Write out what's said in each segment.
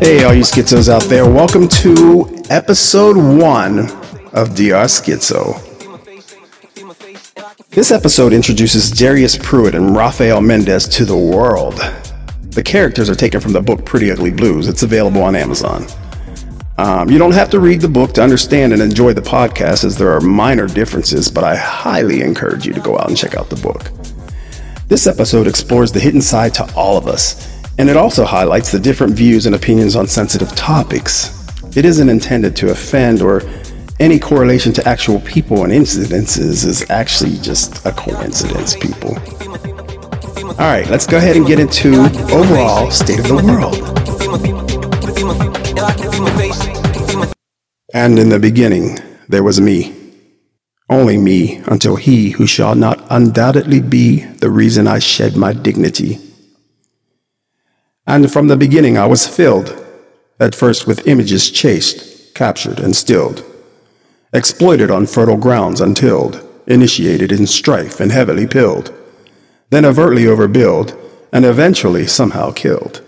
Hey, all you schizos out there, welcome to episode one of DRSKITZO. This episode introduces Darius Pruitt and Raphael Mendez to the world. The characters are taken from the book Pretty Ugly Blues. It's available on Amazon. Um, you don't have to read the book to understand and enjoy the podcast, as there are minor differences, but I highly encourage you to go out and check out the book. This episode explores the hidden side to all of us, and it also highlights the different views and opinions on sensitive topics. It isn't intended to offend or any correlation to actual people and incidences is actually just a coincidence, people. All right, let's go ahead and get into overall state of the world. And in the beginning, there was me. Only me until he who shall not undoubtedly be the reason I shed my dignity. And from the beginning I was filled, at first with images chased, captured, and stilled, exploited on fertile grounds untilled, initiated in strife and heavily pilled, then overtly overbilled, and eventually somehow killed.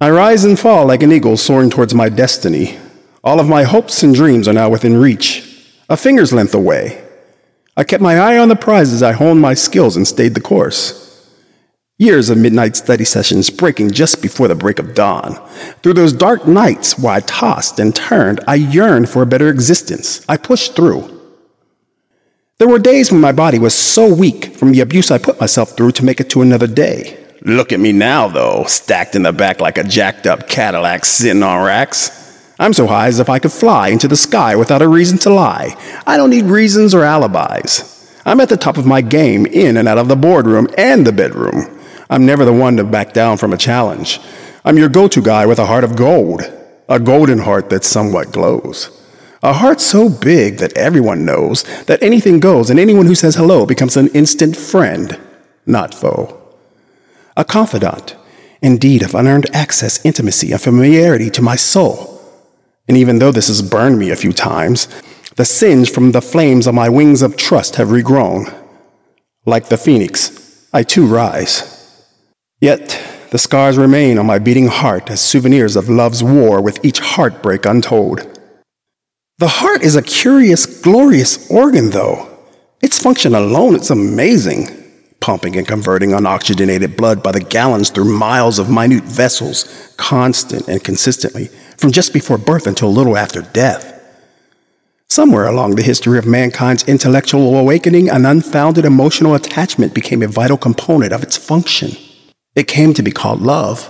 I rise and fall like an eagle soaring towards my destiny. All of my hopes and dreams are now within reach, a finger's length away. I kept my eye on the prize as I honed my skills and stayed the course. Years of midnight study sessions breaking just before the break of dawn. Through those dark nights where I tossed and turned, I yearned for a better existence. I pushed through. There were days when my body was so weak from the abuse I put myself through to make it to another day. Look at me now, though, stacked in the back like a jacked up Cadillac sitting on racks. I'm so high as if I could fly into the sky without a reason to lie. I don't need reasons or alibis. I'm at the top of my game in and out of the boardroom and the bedroom. I'm never the one to back down from a challenge. I'm your go to guy with a heart of gold, a golden heart that somewhat glows. A heart so big that everyone knows that anything goes and anyone who says hello becomes an instant friend, not foe. A confidant, indeed, of unearned access, intimacy, and familiarity to my soul. And even though this has burned me a few times, the singe from the flames of my wings of trust have regrown. Like the phoenix, I too rise. Yet the scars remain on my beating heart as souvenirs of love's war with each heartbreak untold. The heart is a curious, glorious organ, though. Its function alone is amazing, pumping and converting unoxygenated blood by the gallons through miles of minute vessels, constant and consistently, from just before birth until a little after death. Somewhere along the history of mankind's intellectual awakening, an unfounded emotional attachment became a vital component of its function. It came to be called love.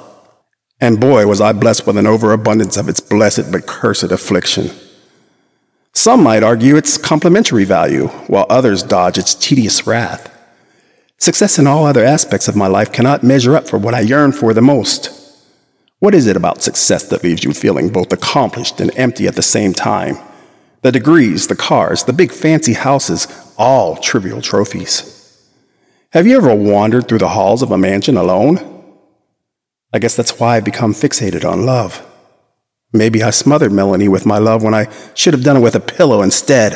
And boy, was I blessed with an overabundance of its blessed but cursed affliction. Some might argue its complementary value, while others dodge its tedious wrath. Success in all other aspects of my life cannot measure up for what I yearn for the most. What is it about success that leaves you feeling both accomplished and empty at the same time? The degrees, the cars, the big fancy houses, all trivial trophies. Have you ever wandered through the halls of a mansion alone? I guess that's why I've become fixated on love. Maybe I smothered Melanie with my love when I should have done it with a pillow instead.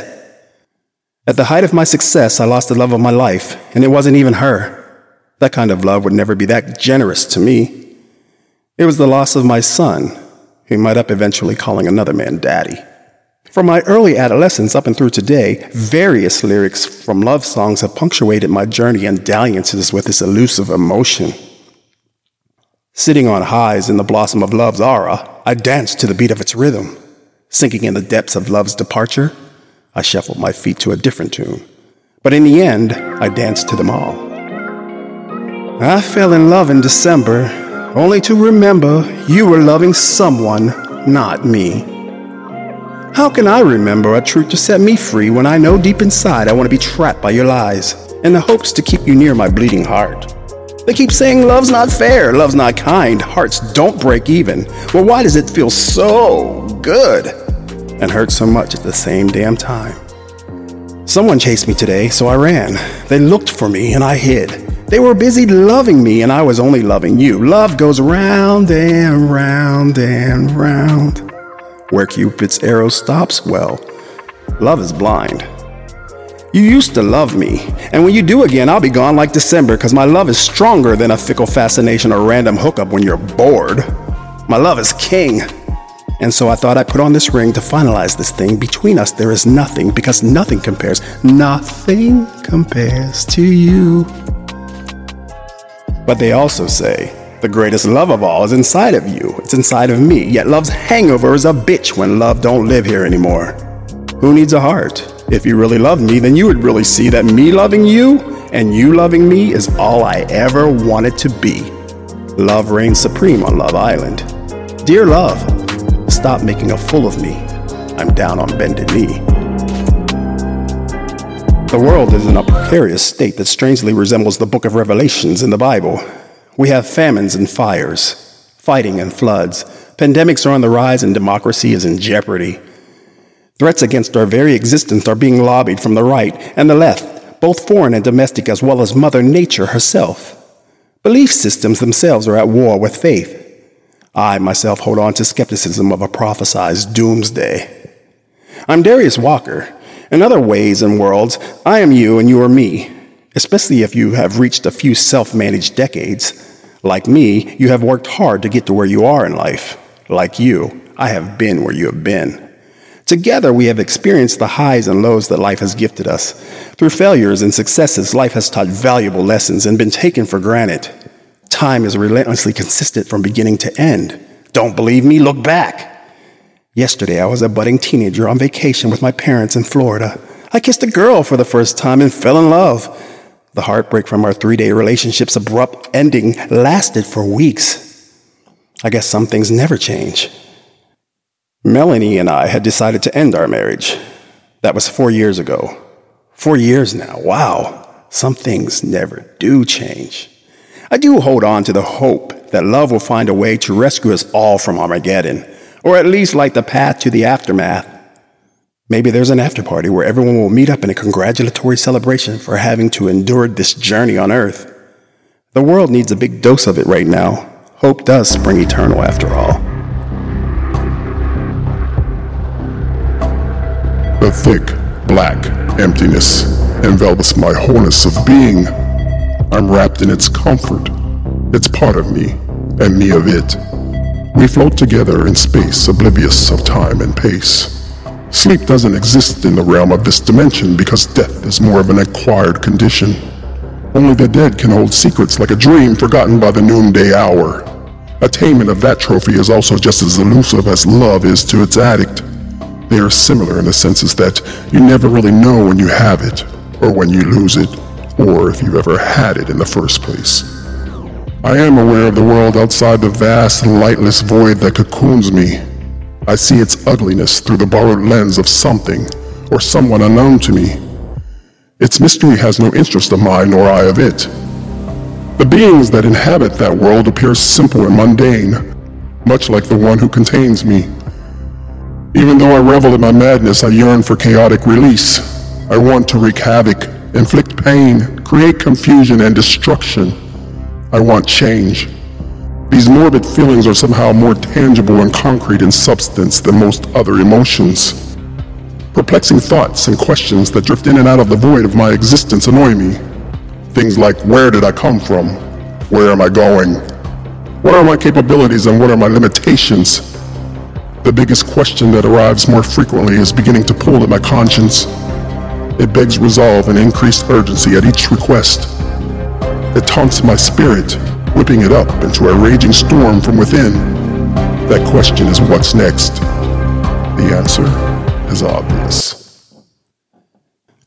At the height of my success, I lost the love of my life, and it wasn't even her. That kind of love would never be that generous to me. It was the loss of my son, who might up eventually calling another man daddy. From my early adolescence up and through today, various lyrics from love songs have punctuated my journey and dalliances with this elusive emotion. Sitting on highs in the blossom of love's aura, I danced to the beat of its rhythm. Sinking in the depths of love's departure, I shuffled my feet to a different tune. But in the end, I danced to them all. I fell in love in December, only to remember you were loving someone, not me. How can I remember a truth to set me free when I know deep inside I want to be trapped by your lies, in the hopes to keep you near my bleeding heart? They keep saying love's not fair, love's not kind, hearts don't break even. Well, why does it feel so good and hurt so much at the same damn time? Someone chased me today, so I ran. They looked for me and I hid. They were busy loving me and I was only loving you. Love goes round and round and round. Where Cupid's arrow stops, well, love is blind. You used to love me, and when you do again, I'll be gone like December because my love is stronger than a fickle fascination or random hookup when you're bored. My love is king. And so I thought I'd put on this ring to finalize this thing. Between us, there is nothing because nothing compares. Nothing compares to you. But they also say the greatest love of all is inside of you. It's inside of me. Yet love's hangover is a bitch when love don't live here anymore. Who needs a heart? If you really love me, then you would really see that me loving you and you loving me is all I ever wanted to be. Love reigns supreme on Love Island. Dear love, stop making a fool of me. I'm down on bended knee. The world is in a precarious state that strangely resembles the book of Revelations in the Bible. We have famines and fires, fighting and floods. Pandemics are on the rise and democracy is in jeopardy. Threats against our very existence are being lobbied from the right and the left, both foreign and domestic, as well as Mother Nature herself. Belief systems themselves are at war with faith. I myself hold on to skepticism of a prophesized doomsday. I'm Darius Walker. In other ways and worlds, I am you and you are me, especially if you have reached a few self managed decades. Like me, you have worked hard to get to where you are in life. Like you, I have been where you have been. Together, we have experienced the highs and lows that life has gifted us. Through failures and successes, life has taught valuable lessons and been taken for granted. Time is relentlessly consistent from beginning to end. Don't believe me? Look back. Yesterday, I was a budding teenager on vacation with my parents in Florida. I kissed a girl for the first time and fell in love. The heartbreak from our three day relationship's abrupt ending lasted for weeks. I guess some things never change. Melanie and I had decided to end our marriage. That was four years ago. Four years now. Wow. Some things never do change. I do hold on to the hope that love will find a way to rescue us all from Armageddon, or at least light the path to the aftermath. Maybe there's an after party where everyone will meet up in a congratulatory celebration for having to endure this journey on Earth. The world needs a big dose of it right now. Hope does spring eternal after all. The thick, black emptiness envelops my wholeness of being. I'm wrapped in its comfort. It's part of me, and me of it. We float together in space, oblivious of time and pace. Sleep doesn't exist in the realm of this dimension because death is more of an acquired condition. Only the dead can hold secrets like a dream forgotten by the noonday hour. Attainment of that trophy is also just as elusive as love is to its addict. They are similar in the senses that you never really know when you have it, or when you lose it, or if you've ever had it in the first place. I am aware of the world outside the vast, lightless void that cocoons me. I see its ugliness through the borrowed lens of something, or someone unknown to me. Its mystery has no interest of mine nor I of it. The beings that inhabit that world appear simple and mundane, much like the one who contains me. Even though I revel in my madness, I yearn for chaotic release. I want to wreak havoc, inflict pain, create confusion and destruction. I want change. These morbid feelings are somehow more tangible and concrete in substance than most other emotions. Perplexing thoughts and questions that drift in and out of the void of my existence annoy me. Things like where did I come from? Where am I going? What are my capabilities and what are my limitations? The biggest question that arrives more frequently is beginning to pull at my conscience. It begs resolve and increased urgency at each request. It taunts my spirit, whipping it up into a raging storm from within. That question is what's next? The answer is obvious.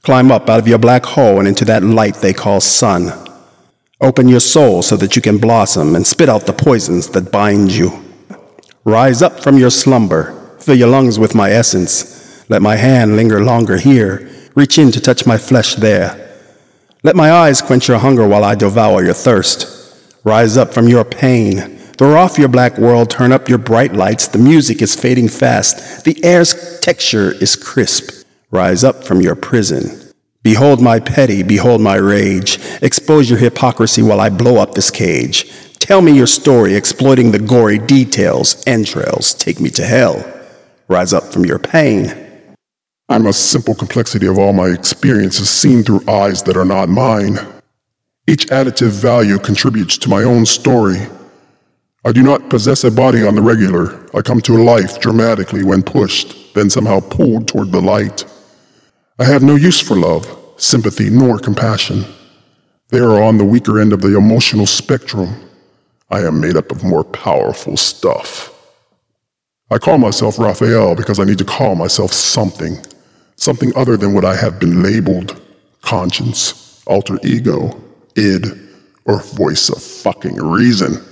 Climb up out of your black hole and into that light they call sun. Open your soul so that you can blossom and spit out the poisons that bind you. Rise up from your slumber, fill your lungs with my essence. Let my hand linger longer here, reach in to touch my flesh there. Let my eyes quench your hunger while I devour your thirst. Rise up from your pain. Throw off your black world, turn up your bright lights. The music is fading fast. The air's texture is crisp. Rise up from your prison. Behold my petty, behold my rage. Expose your hypocrisy while I blow up this cage. Tell me your story, exploiting the gory details, entrails. Take me to hell. Rise up from your pain. I'm a simple complexity of all my experiences seen through eyes that are not mine. Each additive value contributes to my own story. I do not possess a body on the regular. I come to life dramatically when pushed, then somehow pulled toward the light. I have no use for love, sympathy, nor compassion. They are on the weaker end of the emotional spectrum. I am made up of more powerful stuff. I call myself Raphael because I need to call myself something. Something other than what I have been labeled conscience, alter ego, id, or voice of fucking reason.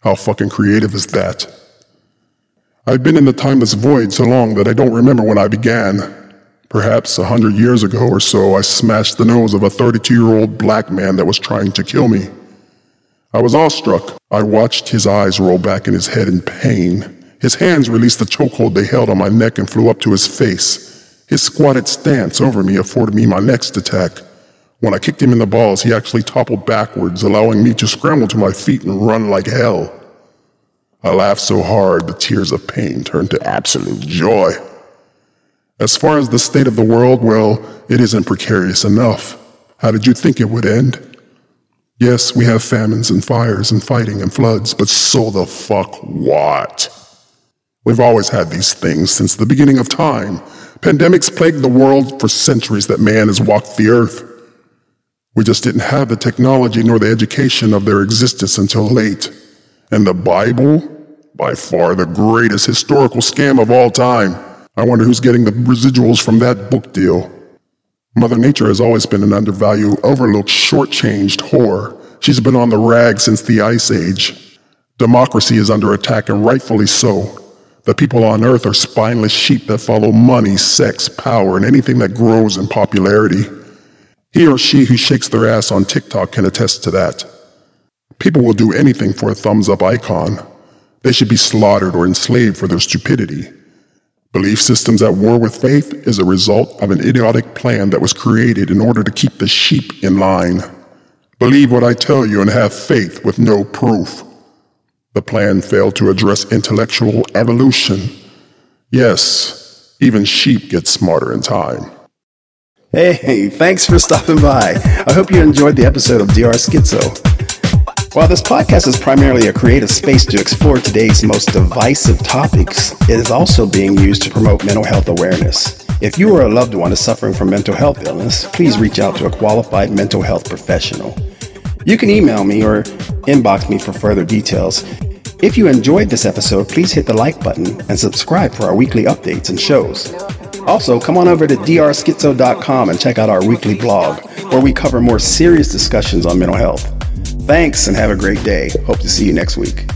How fucking creative is that? I've been in the timeless void so long that I don't remember when I began. Perhaps a hundred years ago or so, I smashed the nose of a 32 year old black man that was trying to kill me. I was awestruck. I watched his eyes roll back in his head in pain. His hands released the chokehold they held on my neck and flew up to his face. His squatted stance over me afforded me my next attack. When I kicked him in the balls, he actually toppled backwards, allowing me to scramble to my feet and run like hell. I laughed so hard the tears of pain turned to absolute joy. As far as the state of the world, well, it isn't precarious enough. How did you think it would end? Yes, we have famines and fires and fighting and floods, but so the fuck what? We've always had these things since the beginning of time. Pandemics plagued the world for centuries that man has walked the earth. We just didn't have the technology nor the education of their existence until late. And the Bible? By far the greatest historical scam of all time. I wonder who's getting the residuals from that book deal. Mother Nature has always been an undervalued, overlooked, shortchanged whore. She's been on the rag since the Ice Age. Democracy is under attack, and rightfully so. The people on earth are spineless sheep that follow money, sex, power, and anything that grows in popularity. He or she who shakes their ass on TikTok can attest to that. People will do anything for a thumbs up icon. They should be slaughtered or enslaved for their stupidity. Belief systems at war with faith is a result of an idiotic plan that was created in order to keep the sheep in line. Believe what I tell you and have faith with no proof. The plan failed to address intellectual evolution. Yes, even sheep get smarter in time. Hey, thanks for stopping by. I hope you enjoyed the episode of DRSKITZO. While this podcast is primarily a creative space to explore today's most divisive topics, it is also being used to promote mental health awareness. If you or a loved one is suffering from mental health illness, please reach out to a qualified mental health professional. You can email me or inbox me for further details. If you enjoyed this episode, please hit the like button and subscribe for our weekly updates and shows. Also, come on over to drschizo.com and check out our weekly blog, where we cover more serious discussions on mental health. Thanks and have a great day. Hope to see you next week.